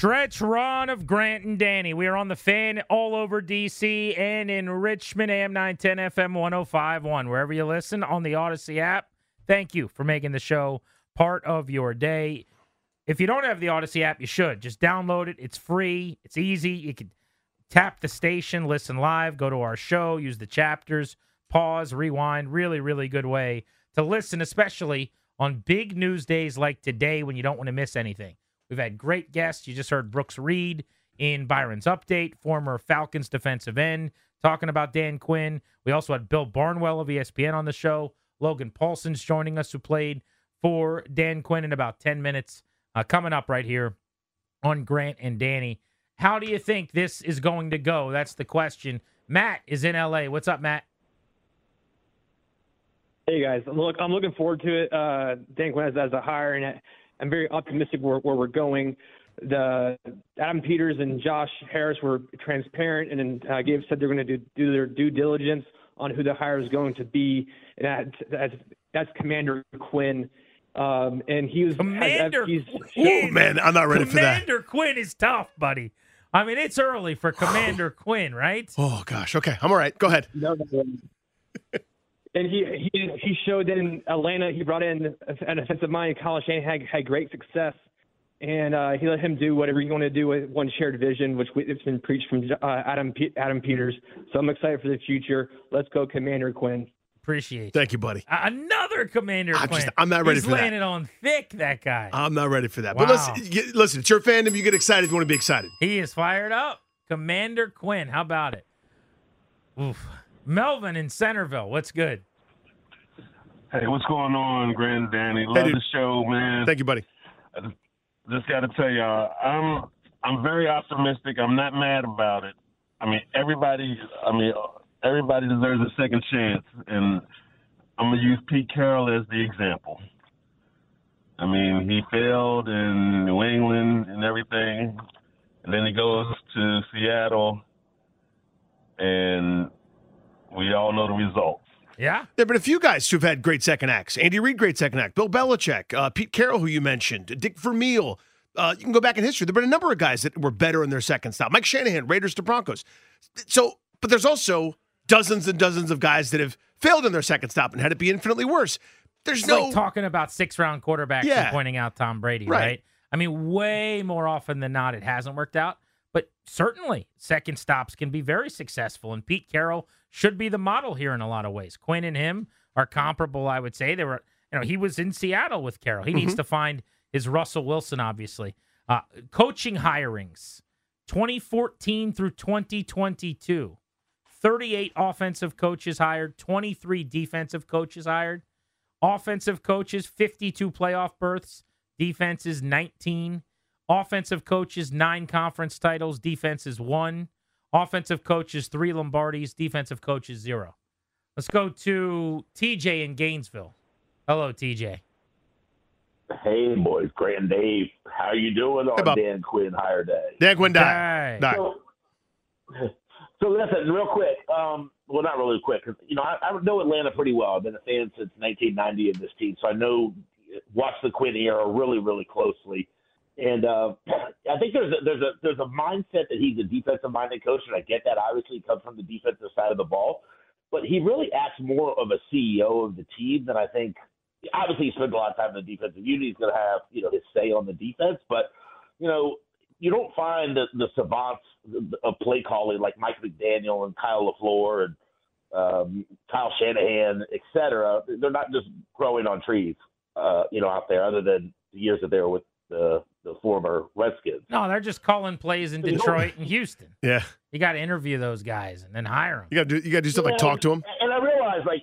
Stretch run of Grant and Danny. We are on the fan all over DC and in Richmond, AM 910 FM 1051. Wherever you listen on the Audacy app, thank you for making the show part of your day. If you don't have the Audacy app, you should. Just download it. It's free, it's easy. You can tap the station, listen live, go to our show, use the chapters, pause, rewind. Really, really good way to listen, especially on big news days like today when you don't want to miss anything. We've had great guests. You just heard Brooks Reed in Byron's update, former Falcons defensive end, talking about Dan Quinn. We also had Bill Barnwell of ESPN on the show. Logan Paulsen's joining us, who played for Dan Quinn in about 10 minutes. Uh, coming up right here on Grant and Danny. How do you think this is going to go? That's the question. Matt is in LA. What's up, Matt? Hey guys, look, I'm looking forward to it. Uh, Dan Quinn as, as a hire, and I'm very optimistic where, where we're going. The Adam Peters and Josh Harris were transparent and uh, gave said they're going to do, do their due diligence on who the hire is going to be, and that, that's that's Commander Quinn. Um, and he was Commander. He's, Oh man, I'm not ready for that. Commander Quinn is tough, buddy. I mean, it's early for Commander Quinn, right? Oh gosh. Okay, I'm all right. Go ahead. No, no, no. and he, he he showed that in Atlanta he brought in an offensive mind. Kyle Shanahan had, had great success, and uh, he let him do whatever he wanted to do with one shared vision, which we, it's been preached from uh, Adam P- Adam Peters. So I'm excited for the future. Let's go, Commander Quinn. Appreciate it. Thank you, buddy. Another Commander I'm Quinn. just- I'm not ready He's for that. laying it on thick, that guy. I'm not ready for that. Wow. But listen, you- listen, it's your fandom. You get excited. if You want to be excited. he is fired up. Commander Quinn. How about it? Oof. Melvin in Centerville. What's good? Hey, what's going on, Grand Danny? Love dude. the show, man. Thank you, buddy. I Just got to tell y'all, I'm I'm very optimistic. I'm not mad about it. I mean, everybody. I mean, everybody deserves a second chance, and I'm gonna use Pete Carroll as the example. I mean, he failed in New England and everything, and then he goes to Seattle, and we all know the results. Yeah. There have been a few guys who've had great second acts. Andy Reid, great second act. Bill Belichick, uh, Pete Carroll, who you mentioned, Dick Vermeil. Uh, you can go back in history. There have been a number of guys that were better in their second stop. Mike Shanahan, Raiders to Broncos. So, but there's also dozens and dozens of guys that have failed in their second stop and had it be infinitely worse. There's It's no like talking about six round quarterbacks Yeah. and pointing out Tom Brady, right. Right. I mean, way more often than not, it hasn't worked out. Certainly, second stops can be very successful. And Pete Carroll should be the model here in a lot of ways. Quinn and him are comparable, I would say. They were, you know, he was in Seattle with Carroll. He needs to find his Russell Wilson, obviously. Uh, coaching hirings 2014 through 2022. 38 offensive coaches hired, 23 defensive coaches hired. Offensive coaches, 52 playoff berths. Defenses, 19. Offensive coaches, nine conference titles. Defenses, one. Offensive coaches, three Lombardis. Defensive coaches, zero. Let's go to TJ in Gainesville. Hello, TJ. Hey, boys, Grant and Dave, how you doing on Hey, Dan Quinn Hire Day? Dan Quinn die. Hey. Die. So, so listen, real quick. Um, well, not really quick. 'cause, You know, I, I know Atlanta pretty well. I've been a fan since 1990 of this team, so I know watch the Quinn era really, really closely. And uh, I think there's a, there's a there's a mindset that he's a defensive minded coach, and I get that. Obviously, he comes from the defensive side of the ball, but he really acts more of a CEO of the team than I think. Obviously, he spends a lot of time in the defensive unit. He's going to have you know his say on the defense, but you know you don't find the, the savants of play calling like Mike McDaniel and Kyle LaFleur and um, Kyle Shanahan, et cetera. They're not just growing on trees, uh, you know, out there. Other than the years that they were with the the former Redskins. No, they're just calling plays in Detroit and Houston. Yeah. You got to interview those guys and then hire them. You got to do. You got to do stuff like talk to them. And I realize like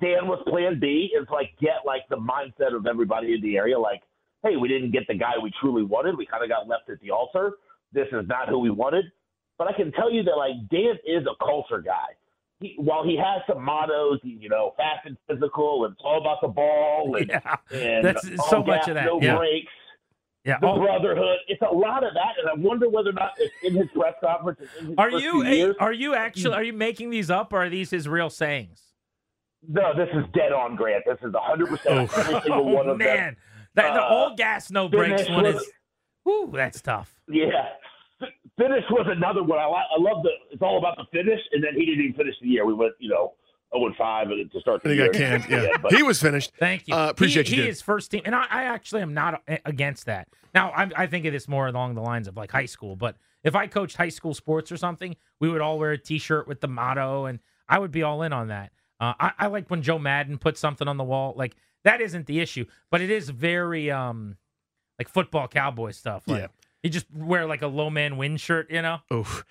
Dan was Plan B is like get like the mindset of everybody in the area. Like, hey, we didn't get the guy we truly wanted. We kind of got left at the altar. this is not who we wanted. But I can tell you that like Dan is a culture guy. He, while he has some mottos, you know, fast and physical, and it's all about the ball, and, Yeah, and that's so much gas, of that. no Yeah. breaks, Yeah. the Oh, brotherhood. It's a lot of that, and I wonder whether or not it's in his press conference. His are you are you actually are you making these up or are these his real sayings? no, this is dead on, Grant. This is 100 percent every single Oh one of them. man, that, the Uh, all gas no brakes one is. Whoo, that's tough. Yeah. Finish was another one. I, I love the. It's all about the finish, and then he didn't even finish the year. We went, you know, 0 and 5 to start the I think year. I can. Yeah, but he was finished. Thank you. Uh, appreciate he, you, He dude. is first team, and I, I actually am not against that. Now, I, I think of this more along the lines of like high school. But if I coached high school sports or something, we would all wear a T-shirt with the motto, and I would be all in on that. Uh, I, I like when Joe Maddon put something on the wall. Like that isn't the issue, but it is very um like football cowboy stuff. Like, Yeah. You just wear like a low man win shirt, you know? Oof.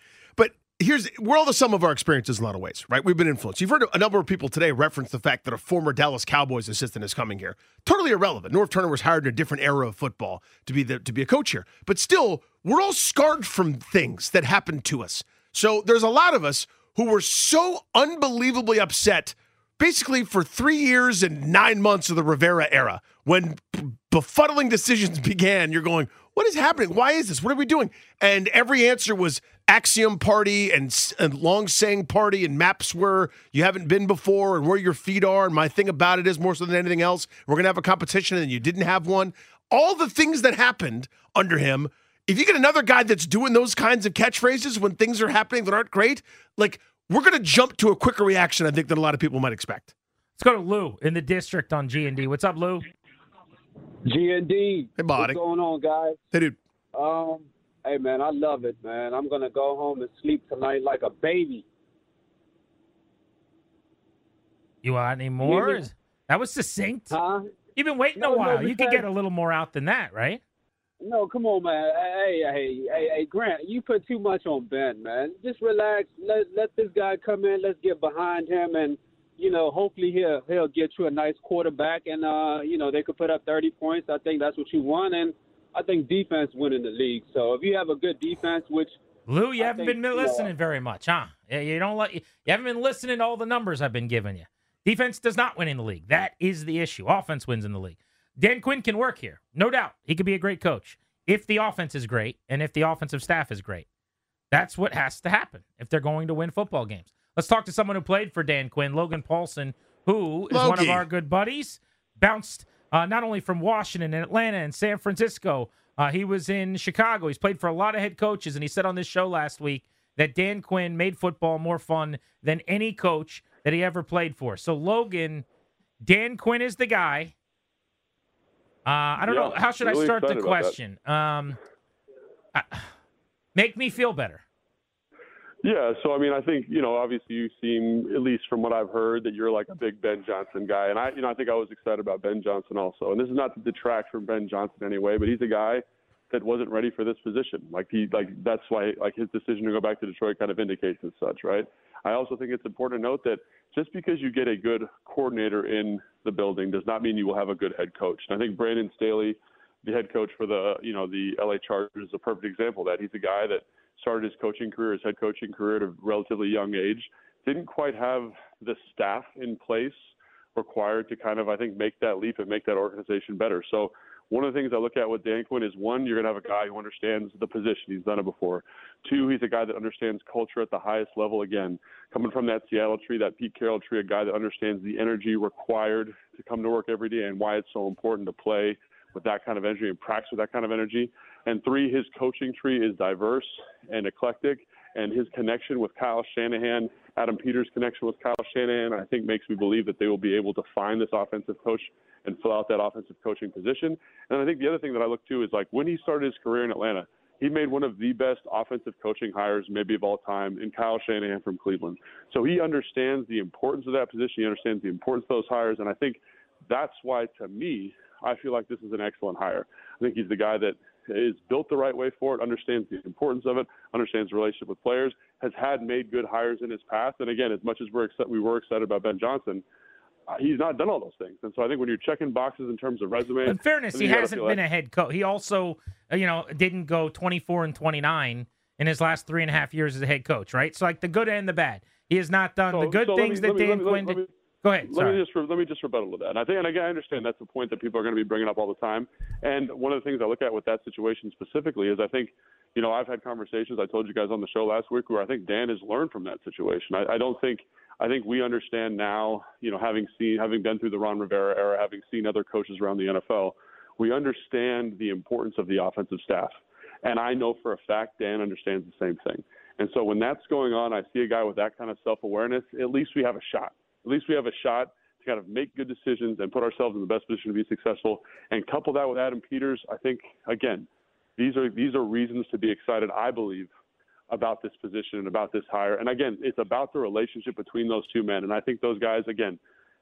Here's we're all the sum of our experiences in a lot of ways, right? We've been influenced. You've heard a number of people today reference the fact that a former Dallas Cowboys assistant is coming here. Totally irrelevant. Norv Turner was hired in a different era of football to be the to be a coach here. But still, we're all scarred from things that happened to us. So there's a lot of us who were so unbelievably upset basically for three years and nine months of the Rivera era when befuddling decisions began. You're going, what is happening? Why is this? What are we doing? And every answer was Axiom Party and, and Long Saying Party and maps where you haven't been before and where your feet are. And my thing about it is more so than anything else, we're going to have a competition and you didn't have one. All the things that happened under him. If you get another guy that's doing those kinds of catchphrases when things are happening that aren't great, like we're going to jump to a quicker reaction, I think, than a lot of people might expect. Let's go to Lou in the district on G and D. What's up, Lou? G and D. Hey, buddy. What's going on, guys? Hey, dude. Um, hey man, I love it, man. I'm gonna go home and sleep tonight like a baby. You want any more? Is- That was succinct. Huh? You've been waiting No, a no, while. you could get a little more out than that, right? No, come on, man. Hey, hey, hey, hey, Grant, you put too much on Ben, man. Just relax. Let let this guy come in. Let's get behind him, and you know, hopefully he'll he'll get you a nice quarterback, and uh, you know, they could put up 30 points. I think that's what you want, and I think defense winning the league. So if you have a good defense, which Lou, you I haven't think, been you know, listening very much, huh? You don't let you, you haven't been listening to all the numbers I've been giving you. Defense does not win in the league. That is the issue. Offense wins in the league. Dan Quinn can work here, no doubt. He could be a great coach if the offense is great and if the offensive staff is great. That's what has to happen if they're going to win football games. Let's talk to someone who played for Dan Quinn, Logan Paulsen, who is one of our good buddies. Bounced uh, not only from Washington and Atlanta and San Francisco. Uh, he was in Chicago. He's played for a lot of head coaches, and he said on this show last week that Dan Quinn made football more fun than any coach that he ever played for. So Logan, Dan Quinn is the guy. Uh, I don't know how should I start the excited about that. question. Um, I- make me feel better. Yeah, so I mean, I think you know, obviously, you seem at least from what I've heard that you're like a big Ben Johnson guy, and I, you know, I think I was excited about Ben Johnson also. And this is not to detract from Ben Johnson anyway, but he's a guy that wasn't ready for this position. Like he, like that's why, like his decision to go back to Detroit kind of indicates as such, right? I also think it's important to note that just because you get a good coordinator in the building does not mean you will have a good head coach. And I think Brandon Staley, the head coach for the, you know, the LA Chargers, is a perfect example of that. He's a guy that started his coaching career, his head coaching career at a relatively young age, didn't quite have the staff in place required to kind of, I think, make that leap and make that organization better. So one of the things I look at with Dan Quinn is one, you're going to have a guy who understands the position. He's done it before. Two, he's a guy that understands culture at the highest level. Again, coming from that Seattle tree, that Pete Carroll tree, a guy that understands the energy required to come to work every day and why it's so important to play with that kind of energy and practice with that kind of energy. And three, his coaching tree is diverse and eclectic, and his connection with Kyle Shanahan, Adam Peters' connection with Kyle Shanahan, I think makes me believe that they will be able to find this offensive coach and fill out that offensive coaching position. And I think the other thing that I look to is like when he started his career in Atlanta, he made one of the best offensive coaching hires maybe of all time in Kyle Shanahan from Cleveland. So he understands the importance of that position. He understands the importance of those hires, and I think that's why, to me, I feel like this is an excellent hire. I think he's the guy that is built the right way for it, understands the importance of it, understands the relationship with players, has had made good hires in his past. And again, as much as we're we were excited about Ben Johnson, uh, he's not done all those things. And so I think when you're checking boxes in terms of resume, In fairness, he think you gotta hasn't been like- a head coach. He also, uh, you know, didn't go 24 and 29 in his last three and a half years as a head coach, right? So like the good and the bad. He has not done So- the good so things me- that me- me- Quinn did. Go ahead. Let Sorry. me just re- let me just rebuttal to that. And I think, and again, I understand that's a point that people are going to be bringing up all the time. And one of the things I look at with that situation specifically is I think, you know, I've had conversations. I told you guys on the show last week where I think Dan has learned from that situation. I, I don't think I think we understand now, you know, having seen having been through the Ron Rivera era, having seen other coaches around the NFL, we understand the importance of the offensive staff. And I know for a fact Dan understands the same thing. And so when that's going on, I see a guy with that kind of self awareness, at least we have a shot. At least we have a shot to kind of make good decisions and put ourselves in the best position to be successful. And couple that with Adam Peters, I think again, these are these are reasons to be excited, I believe, about this position and about this hire. And again, it's about the relationship between those two men. And I think those guys, again,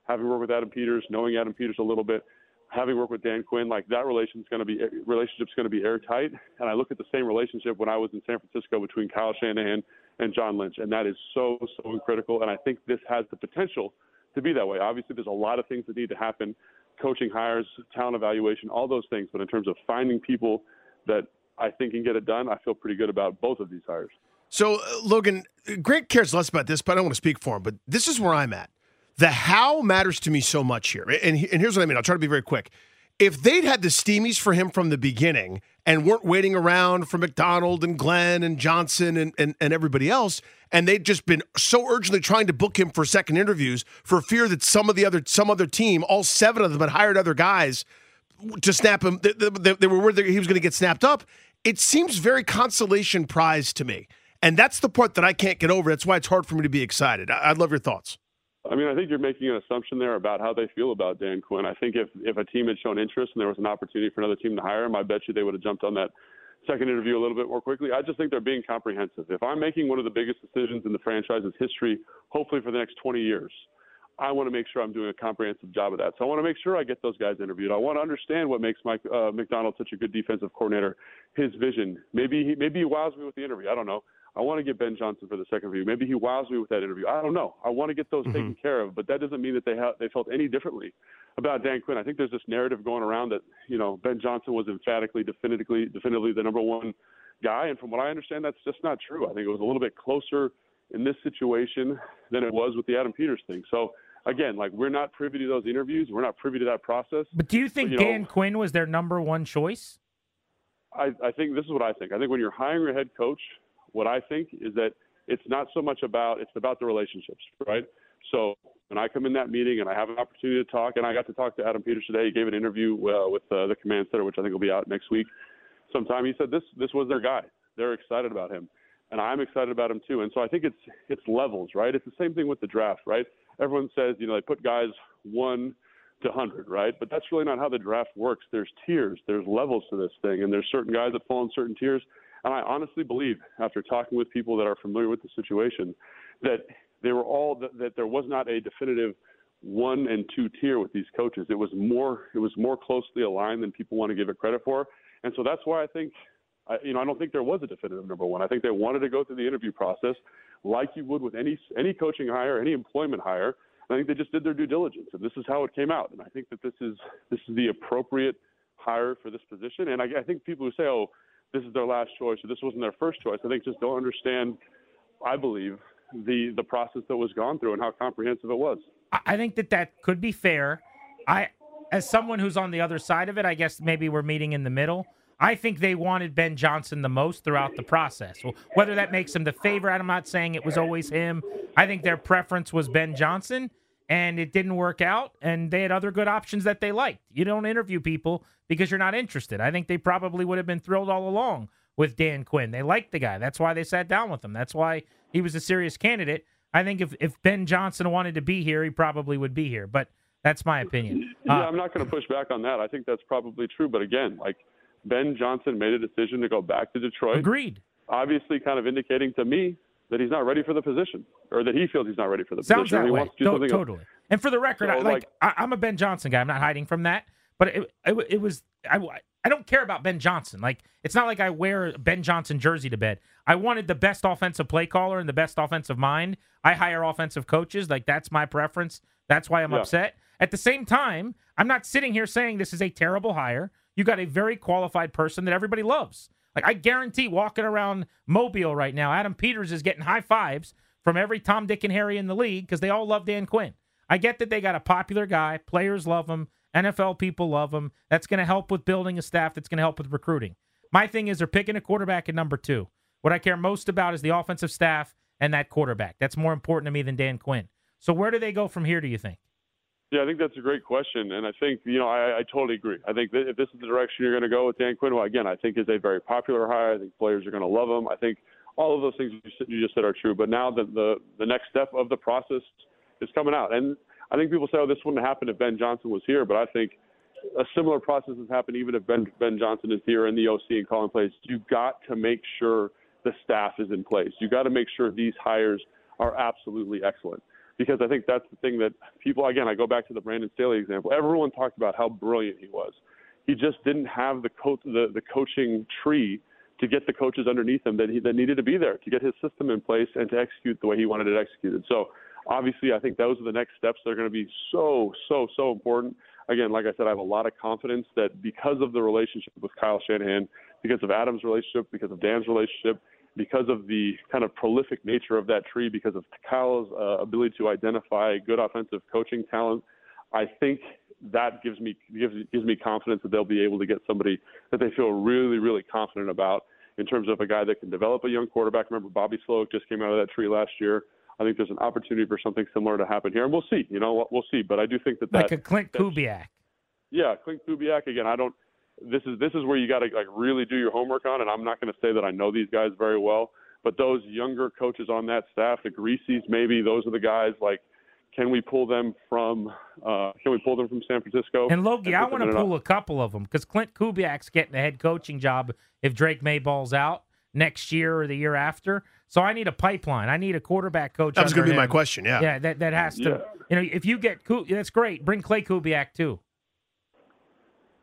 having worked with Adam Peters, knowing Adam Peters a little bit, having worked with Dan Quinn, like that relation's going to be relationship's going to be airtight. And I look at the same relationship when I was in San Francisco between Kyle Shanahan and John Lynch, and that is so so critical. And I think this has the potential to be that way. Obviously, there's a lot of things that need to happen, coaching hires, talent evaluation, all those things. But in terms of finding people that I think can get it done, I feel pretty good about both of these hires. So, uh, Logan, Grant cares less about this, but I don't want to speak for him. But this is where I'm at. The how matters to me so much here. And, and here's what I mean. I'll try to be very quick. If they'd had the steamies for him from the beginning and weren't waiting around for Macdonald and Glenn and Johnson and, and, and everybody else, and they'd just been so urgently trying to book him for second interviews for fear that some of the other some other team, all seven of them, had hired other guys to snap him. They, they, they were worried he was going to get snapped up. It seems very consolation prize to me. And that's the part that I can't get over. That's why it's hard for me to be excited. I- I'd love your thoughts. I mean, I think you're making an assumption there about how they feel about Dan Quinn. I think if if a team had shown interest and there was an opportunity for another team to hire him, I bet you they would have jumped on that second interview a little bit more quickly. I just think they're being comprehensive. If I'm making one of the biggest decisions in the franchise's history, hopefully for the next 20 years, I want to make sure I'm doing a comprehensive job of that. So I want to make sure I get those guys interviewed. I want to understand what makes Mike uh, Macdonald such a good defensive coordinator, his vision. Maybe he, maybe he wows me with the interview. I don't know. I want to get Ben Johnson for the second interview. Maybe he wows me with that interview. I don't know. I want to get those mm-hmm. taken care of, but that doesn't mean that they have they felt any differently about Dan Quinn. I think there's this narrative going around that you know Ben Johnson was emphatically, definitively, definitively the number one guy, and from what I understand, that's just not true. I think it was a little bit closer in this situation than it was with the Adam Peters thing. So again, like we're not privy to those interviews. We're not privy to that process. But do you think you know- Dan Quinn was their number one choice? I, I think this is what I think. I think when you're hiring a head coach, what I think is that it's not so much about it's about the relationships, right? So when I come in that meeting and I have an opportunity to talk, and I got to talk to Adam Peters today. He gave an interview uh, with uh, the command center, which I think will be out next week. Sometime he said this this was their guy. They're excited about him, and I'm excited about him too. And so I think it's it's levels, right? It's the same thing with the draft, right? Everyone says you know they put guys one to 100, right? But that's really not how the draft works. There's tiers, there's levels to this thing, and there's certain guys that fall in certain tiers. And I honestly believe, after talking with people that are familiar with the situation, that they were all that, that there was not a definitive one and two tier with these coaches. It was more it was more closely aligned than people want to give it credit for. And so that's why I think I, you know, I don't think there was a definitive number one. I think they wanted to go through the interview process like you would with any any coaching hire, any employment hire. I think they just did their due diligence, and this is how it came out. And I think that this is this is the appropriate hire for this position. And I, I think people who say, "Oh, this is their last choice," or "This wasn't their first choice," I think just don't understand. I believe the the process that was gone through and how comprehensive it was. I- think that that could be fair. I, as someone who's on the other side of it, I guess maybe we're meeting in the middle. I think they wanted Ben Johnson the most throughout the process. Whether that makes him the favorite, I'm not saying it was always him. I think their preference was Ben Johnson, and it didn't work out. And they had other good options that they liked. You don't interview people because you're not interested. I think they probably would have been thrilled all along with Dan Quinn. They liked the guy. That's why they sat down with him. That's why he was a serious candidate. I think if, if Ben Johnson wanted to be here, he probably would be here. But that's my opinion. Yeah, Uh, I'm not going to push back on that. I think that's probably true. But again, like Ben Johnson made a decision to go back to Detroit. agreed. Obviously, kind of indicating to me that he's not ready for the position, or that he feels he's not ready for the Sounds position. that way. to do To- something else. totally. And for the record, So, I, like, like- I, I'm a Ben Johnson guy. I'm not hiding from that. But it, it, it was I, I don't care about Ben Johnson. Like it's not like I wear a Ben Johnson jersey to bed. I wanted the best offensive play caller and the best offensive mind. I hire offensive coaches. Like that's my preference. That's why I'm Yeah. upset. At the same time, I'm not sitting here saying this is a terrible hire. You got a very qualified person that everybody loves. Like I guarantee walking around Mobile right now, Adam Peters is getting high fives from every Tom, Dick, and Harry in the league because they all love Dan Quinn. I get that they got a popular guy, players love him, NFL people love him. That's going to help with building a staff. That's going to help with recruiting. My thing is they're picking a quarterback at number two. What I care most about is the offensive staff and that quarterback. That's more important to me than Dan Quinn. So where do they go from here? Do you think? Yeah, I think that's a great question, and I think you know I, I totally agree. I think that if this is the direction you're going to go with Dan Quinn, well, again, I think is a very popular hire. I think players are going to love him. I think all of those things you just said are true. But now the the the next step of the process is coming out, and I think people say, "Oh, this wouldn't happen if Ben Johnson was here," but I think a similar process has happened even if Ben Ben Johnson is here in the OC and calling plays. You got to make sure the staff is in place. You got to make sure these hires are absolutely excellent because I think that's the thing that people again I go back to the Brandon Staley example. Everyone talked about how brilliant he was. He just didn't have the coach the, the coaching tree to get the coaches underneath him that he that needed to be there to get his system in place and to execute the way he wanted it executed. So obviously I think those are the next steps that are going to be so so so important. Again, like I said, I have a lot of confidence that because of the relationship with Kyle Shanahan, because of Adam's relationship, because of Dan's relationship, because of the kind of prolific nature of that tree, because of Kyle's uh, ability to identify good offensive coaching talent, I think that gives me gives gives me confidence that they'll be able to get somebody that they feel really really confident about in terms of a guy that can develop a young quarterback. Remember, Bobby Slowik just came out of that tree last year. I think there's an opportunity for something similar to happen here, and we'll see. You know, what we'll see. But I do think that Like that a Klint Kubiak. yeah, Klint Kubiak again. I don't. This is this is where you got to like really do your homework on, and I'm not going to say that I know these guys very well, but those younger coaches on that staff, the Greasies, maybe those are the guys. Like, can we pull them from? Uh, can we pull them from San Francisco? And Logie, I want to in an- pull a couple of them because Klint Kubiak's getting a head coaching job if Drake Mayball's out next year or the year after. So I need a pipeline. I need a quarterback coach. That was going to be my question. Yeah. Yeah, that that has to. You know, if you get that's great. Bring Clay Kubiak too.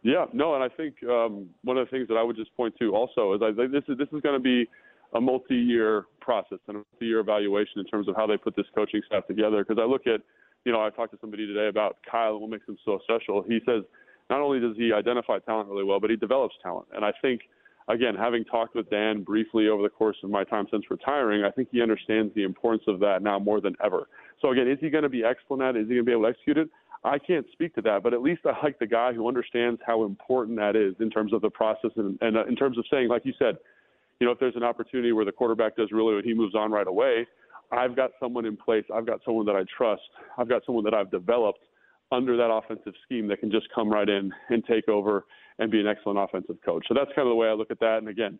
Yeah, no, and I think um, one of the things that I would just point to also is I think this is this is going to be a multi-year process and a multi-year evaluation in terms of how they put this coaching staff together. Because I look at, you know, I talked to somebody today about Kyle and what makes him so special. He says not only does he identify talent really well, but he develops talent. And I think, again, having talked with Dan briefly over the course of my time since retiring, I think he understands the importance of that now more than ever. So again, is he going to be excellent at it? Is he going to be able to execute it? I can't speak to that, but at least I like the guy who understands how important that is in terms of the process and, and uh, in terms of saying, like you said, you know, if there's an opportunity where the quarterback does really well, he moves on right away. I've got someone in place. I've got someone that I trust. I've got someone that I've developed under that offensive scheme that can just come right in and take over and be an excellent offensive coach. So that's kind of the way I look at that. And again,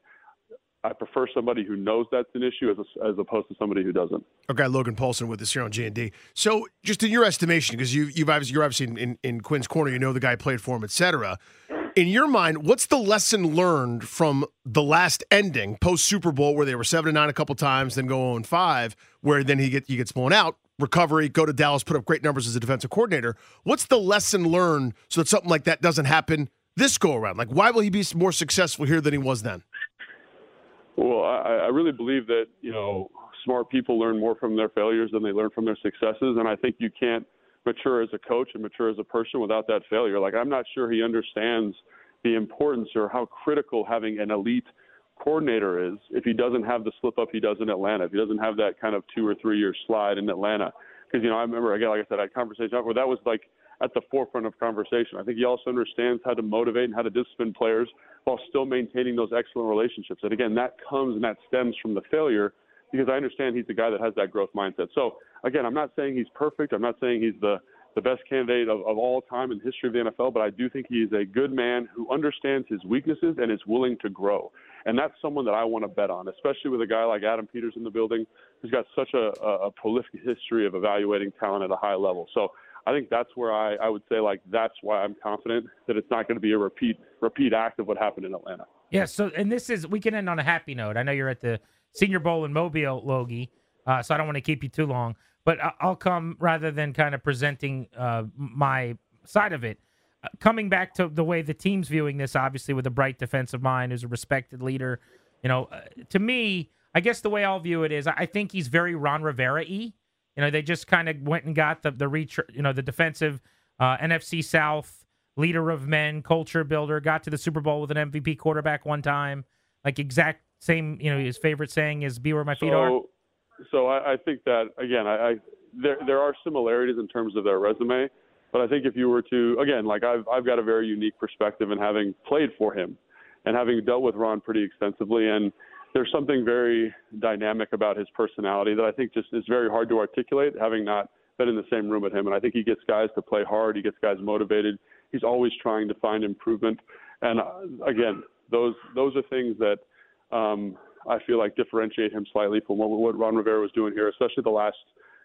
I prefer somebody who knows that's an issue as, a, as opposed to somebody who doesn't. Okay, Logan Paulsen with us here on G and D. So, just in your estimation, because you, you've obviously you're obviously in, in, in Quinn's corner, you know the guy played for him, etc. In your mind, what's the lesson learned from the last ending post Super Bowl, where they were seven and nine a couple times, then go 0 and five, where then he get he gets blown out, recovery, go to Dallas, put up great numbers as a defensive coordinator. What's the lesson learned so that something like that doesn't happen this go around? Like, why will he be more successful here than he was then? Well, I, I really believe that you know smart people learn more from their failures than they learn from their successes, and I think you can't mature as a coach and mature as a person without that failure. Like I'm not sure he understands the importance or how critical having an elite coordinator is if he doesn't have the slip up he does in Atlanta, if he doesn't have that kind of two or three year slide in Atlanta. Because you know I remember again, like I said, I had conversation where that was like at the forefront of conversation. I think he also understands how to motivate and how to discipline players while still maintaining those excellent relationships. And again, that comes and that stems from the failure because I understand he's the guy that has that growth mindset. So again, I'm not saying he's perfect. I'm not saying he's the the best candidate of, of all time in the history of the NFL, but I do think he is a good man who understands his weaknesses and is willing to grow. And that's someone that I want to bet on, especially with a guy like Adam Peters in the building, who's got such a, a, a prolific history of evaluating talent at a high level. So I think that's where I, I would say like that's why I'm confident that it's not going to be a repeat repeat act of what happened in Atlanta. Yeah. So, and this is we can end on a happy note. I know you're at the Senior Bowl in Mobile, Logie, uh, so I don't want to keep you too long. But I'll come rather than kind of presenting uh, my side of it. Uh, coming back to the way the team's viewing this, obviously with a bright defensive mind, who's a respected leader. You know, uh, to me, I guess the way I'll view it is, I I think he's very Ron Rivera-y You know, they just kind of went and got the the reach, you know, the defensive uh, NFC South leader of men, culture builder, got to the Super Bowl with an MVP quarterback one time. Like exact same, you know, his favorite saying is "Be where my feet so, are." So I, I think that again, I, I there there are similarities in terms of their resume, but I think if you were to again, like I've I've got a very unique perspective in having played for him, and having dealt with Ron pretty extensively, and there's something very dynamic about his personality that I think just is very hard to articulate, having not been in the same room with him. And I think he gets guys to play hard. He gets guys motivated. He's always trying to find improvement. And uh, again, those those are things that um, I feel like differentiate him slightly from what, what Ron Rivera was doing here, especially the last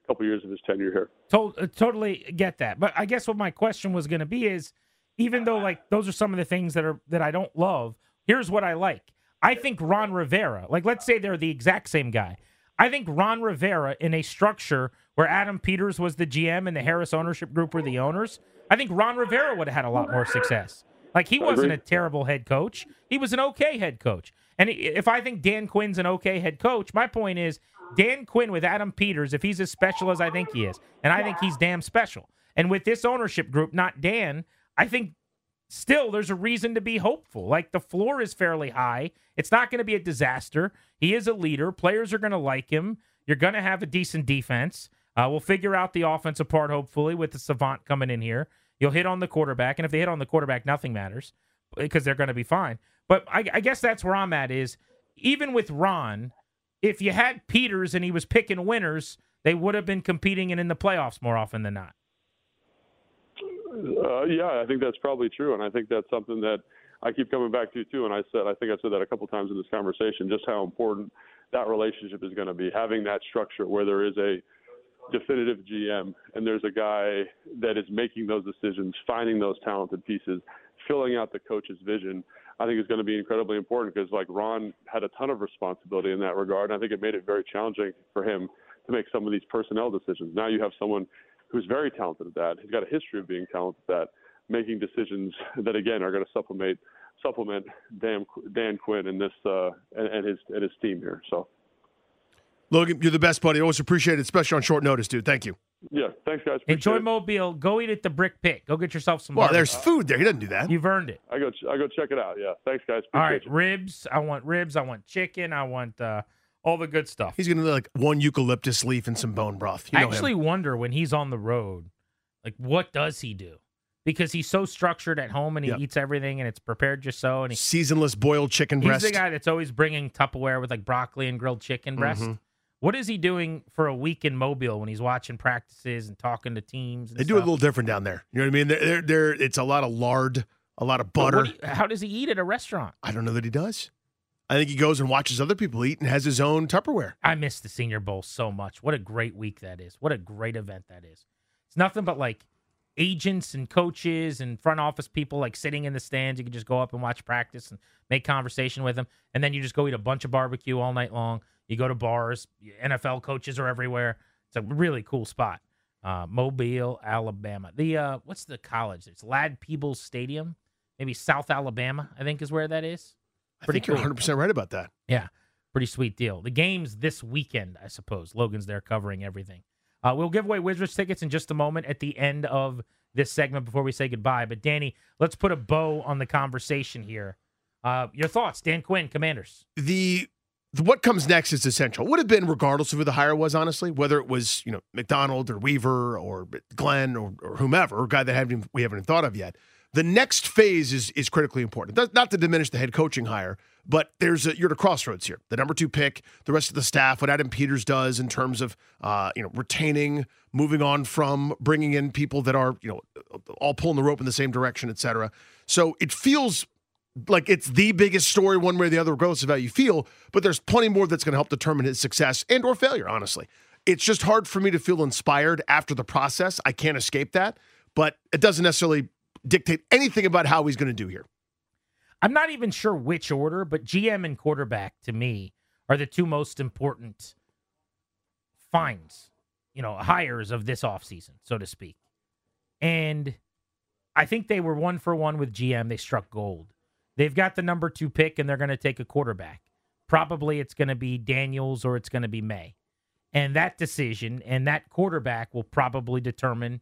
couple years of his tenure here. To- uh, totally get that. But I guess what my question was going to be is, even though like those are some of the things that are that I don't love, here's what I like. I think Ron Rivera, like let's say they're the exact same guy. I think Ron Rivera in a structure where Adam Peters was the GM and the Harris ownership group were the owners, I think Ron Rivera would have had a lot more success. Like he wasn't a terrible head coach. He was an okay head coach. And if I think Dan Quinn's an okay head coach, my point is Dan Quinn with Adam Peters, if he's as special as I think he is, and I think he's damn special. And with this ownership group, not Dan, I think still there's a reason to be hopeful. Like the floor is fairly high. It's not going to be a disaster. He is a leader. Players are going to like him. You're going to have a decent defense. Uh, we'll figure out the offensive part, hopefully, with the savant coming in here. You'll hit on the quarterback. And if they hit on the quarterback, nothing matters because they're going to be fine. But I, I guess that's where I'm at is even with Ron, if you had Peters and he was picking winners, they would have been competing and in the playoffs more often than not. Uh, yeah, I think that's probably true, and I think that's something that I keep coming back to too. And I said, I think I said that a couple times in this conversation, just how important that relationship is going to be. Having that structure where there is a definitive GM and there's a guy that is making those decisions, finding those talented pieces, filling out the coach's vision. I think is going to be incredibly important because like Ron had a ton of responsibility in that regard. And I think it made it very challenging for him to make some of these personnel decisions. Now you have someone who's very talented at that. He's got a history of being talented at that, making decisions that again are going to supplement supplement Dan Dan Quinn and this uh, and, and his and his team here. So. Logan, you're the best buddy. Always appreciate it, especially on short notice, dude. Thank you. Yeah, thanks, guys. Appreciate Enjoy it. Mobile. Go eat at the Brick Pit. Go get yourself some. Well, barbecue. there's food there. He doesn't do that. You've earned it. I go. I go check it out. Yeah, thanks, guys. All Appreciate right, you. ribs. I want ribs. I want chicken. I want uh, all the good stuff. He's gonna like one eucalyptus leaf and some bone broth. You I know him. actually wonder when he's on the road, like what does he do? Because he's so structured at home and he Yep. eats everything and it's prepared just so. And he, seasonless boiled chicken he's the guy that's always bringing Tupperware with like broccoli and grilled chicken breast. Mhm. What is he doing for a week in Mobile when he's watching practices and talking to teams? And They do it a little different down there. You know what I mean? They're, they're, they're, it's a lot of lard, a lot of butter. do you- how does he eat at a restaurant? I don't know that he does. I think he goes and watches other people eat and has his own Tupperware. I miss the Senior Bowl so much. What a great week that is. What a great event that is. It's nothing but like agents and coaches and front office people like sitting in the stands. You can just go up and watch practice and make conversation with them. And then you just go eat a bunch of barbecue all night long. You go to bars. NFL coaches are everywhere. It's a really cool spot. Uh, Mobile, Alabama. The uh, what's the college? It's Ladd Peebles Stadium. Maybe South Alabama, I think is where that is. I Pretty think you're 100 percent right about that. Yeah, pretty sweet deal. The game's this weekend, I suppose. Logan's there covering everything. Uh, we'll give away Wizards tickets in just a moment at the end of this segment before we say goodbye. But Danny, let's put a bow on the conversation here. Uh, your thoughts, Dan Quinn, Commanders. The, the what comes next is essential. Would have been regardless of who the hire was, honestly, whether it was you know Macdonald or Weaver or Glenn or, or whomever, a guy that haven't we haven't even thought of yet. The next phase is is critically important. Not to diminish the head coaching hire, but there's a, you're at a crossroads here. The number two pick, the rest of the staff, what Adam Peters does in terms of uh, you know retaining, moving on from bringing in people that are you know all pulling the rope in the same direction, et cetera. So it feels like it's the biggest story one way or the other, regardless of how you feel. But there's plenty more that's going to help determine his success and or failure. Honestly, it's just hard for me to feel inspired after the process. I can't escape that, but it doesn't necessarily dictate anything about how he's going to do here. I'm not even sure which order, but GM and quarterback to me are the two most important finds, you know, hires of this offseason, so to speak. And I think they were one for one with GM. They struck gold. They've got the number two pick and they're going to take a quarterback. Probably it's going to be Daniels or it's going to be Maye. And that decision and that quarterback will probably determine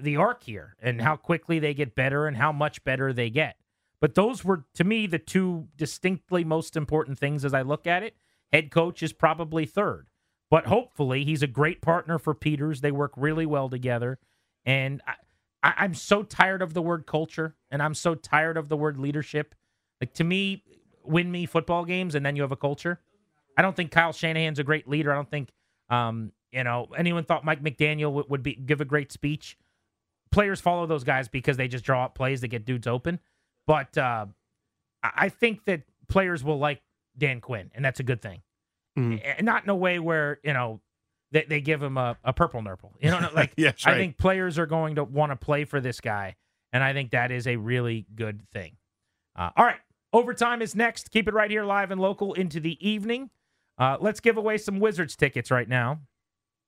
the arc here and how quickly they get better and how much better they get. But those were, to me, the two distinctly most important things as I look at it. Head coach is probably third, but hopefully he's a great partner for Peters. They work really well together. And I, I'm so tired of the word culture and I'm so tired of the word leadership. Like, to me, win me football games and then you have a culture. I don't think Kyle Shanahan's a great leader. I don't think, um, you know, anyone thought Mike McDaniel would, would be give a great speech players follow those guys because they just draw up plays that get dudes open. But uh, I think that players will like Dan Quinn, and that's a good thing. Mm. Not in a way where you know they, they give him a, a purple nurple. You know, like yes, right. I think players are going to want to play for this guy, and I think that is a really good thing. Uh, all right, overtime is next. Keep it right here, live and local into the evening. Uh, let's give away some Wizards tickets right now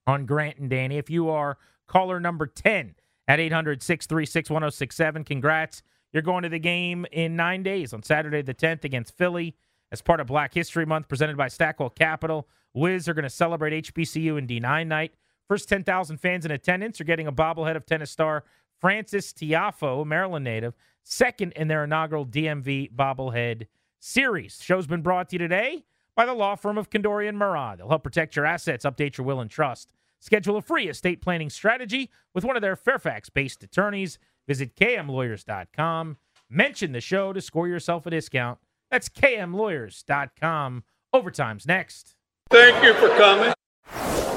on Grant and Danny. If you are caller number ten at 800 636 1067. Congrats. You're going to the game in nine days on Saturday the 10th against Philly as part of Black History Month presented by Stackwell Capital. Wiz are going to celebrate HBCU and D9 night. First 10,000 fans in attendance are getting a bobblehead of tennis star Frances Tiafoe, Maryland native, second in their inaugural DMV bobblehead series. Show's been brought to you today by the law firm of Condorian Murad. They'll help protect your assets, update your will and trust. Schedule a free estate planning strategy with one of their Fairfax based attorneys. Visit kmlawyers.com. Mention the show to score yourself a discount. That's kmlawyers.com. Overtime's next. Thank you for coming.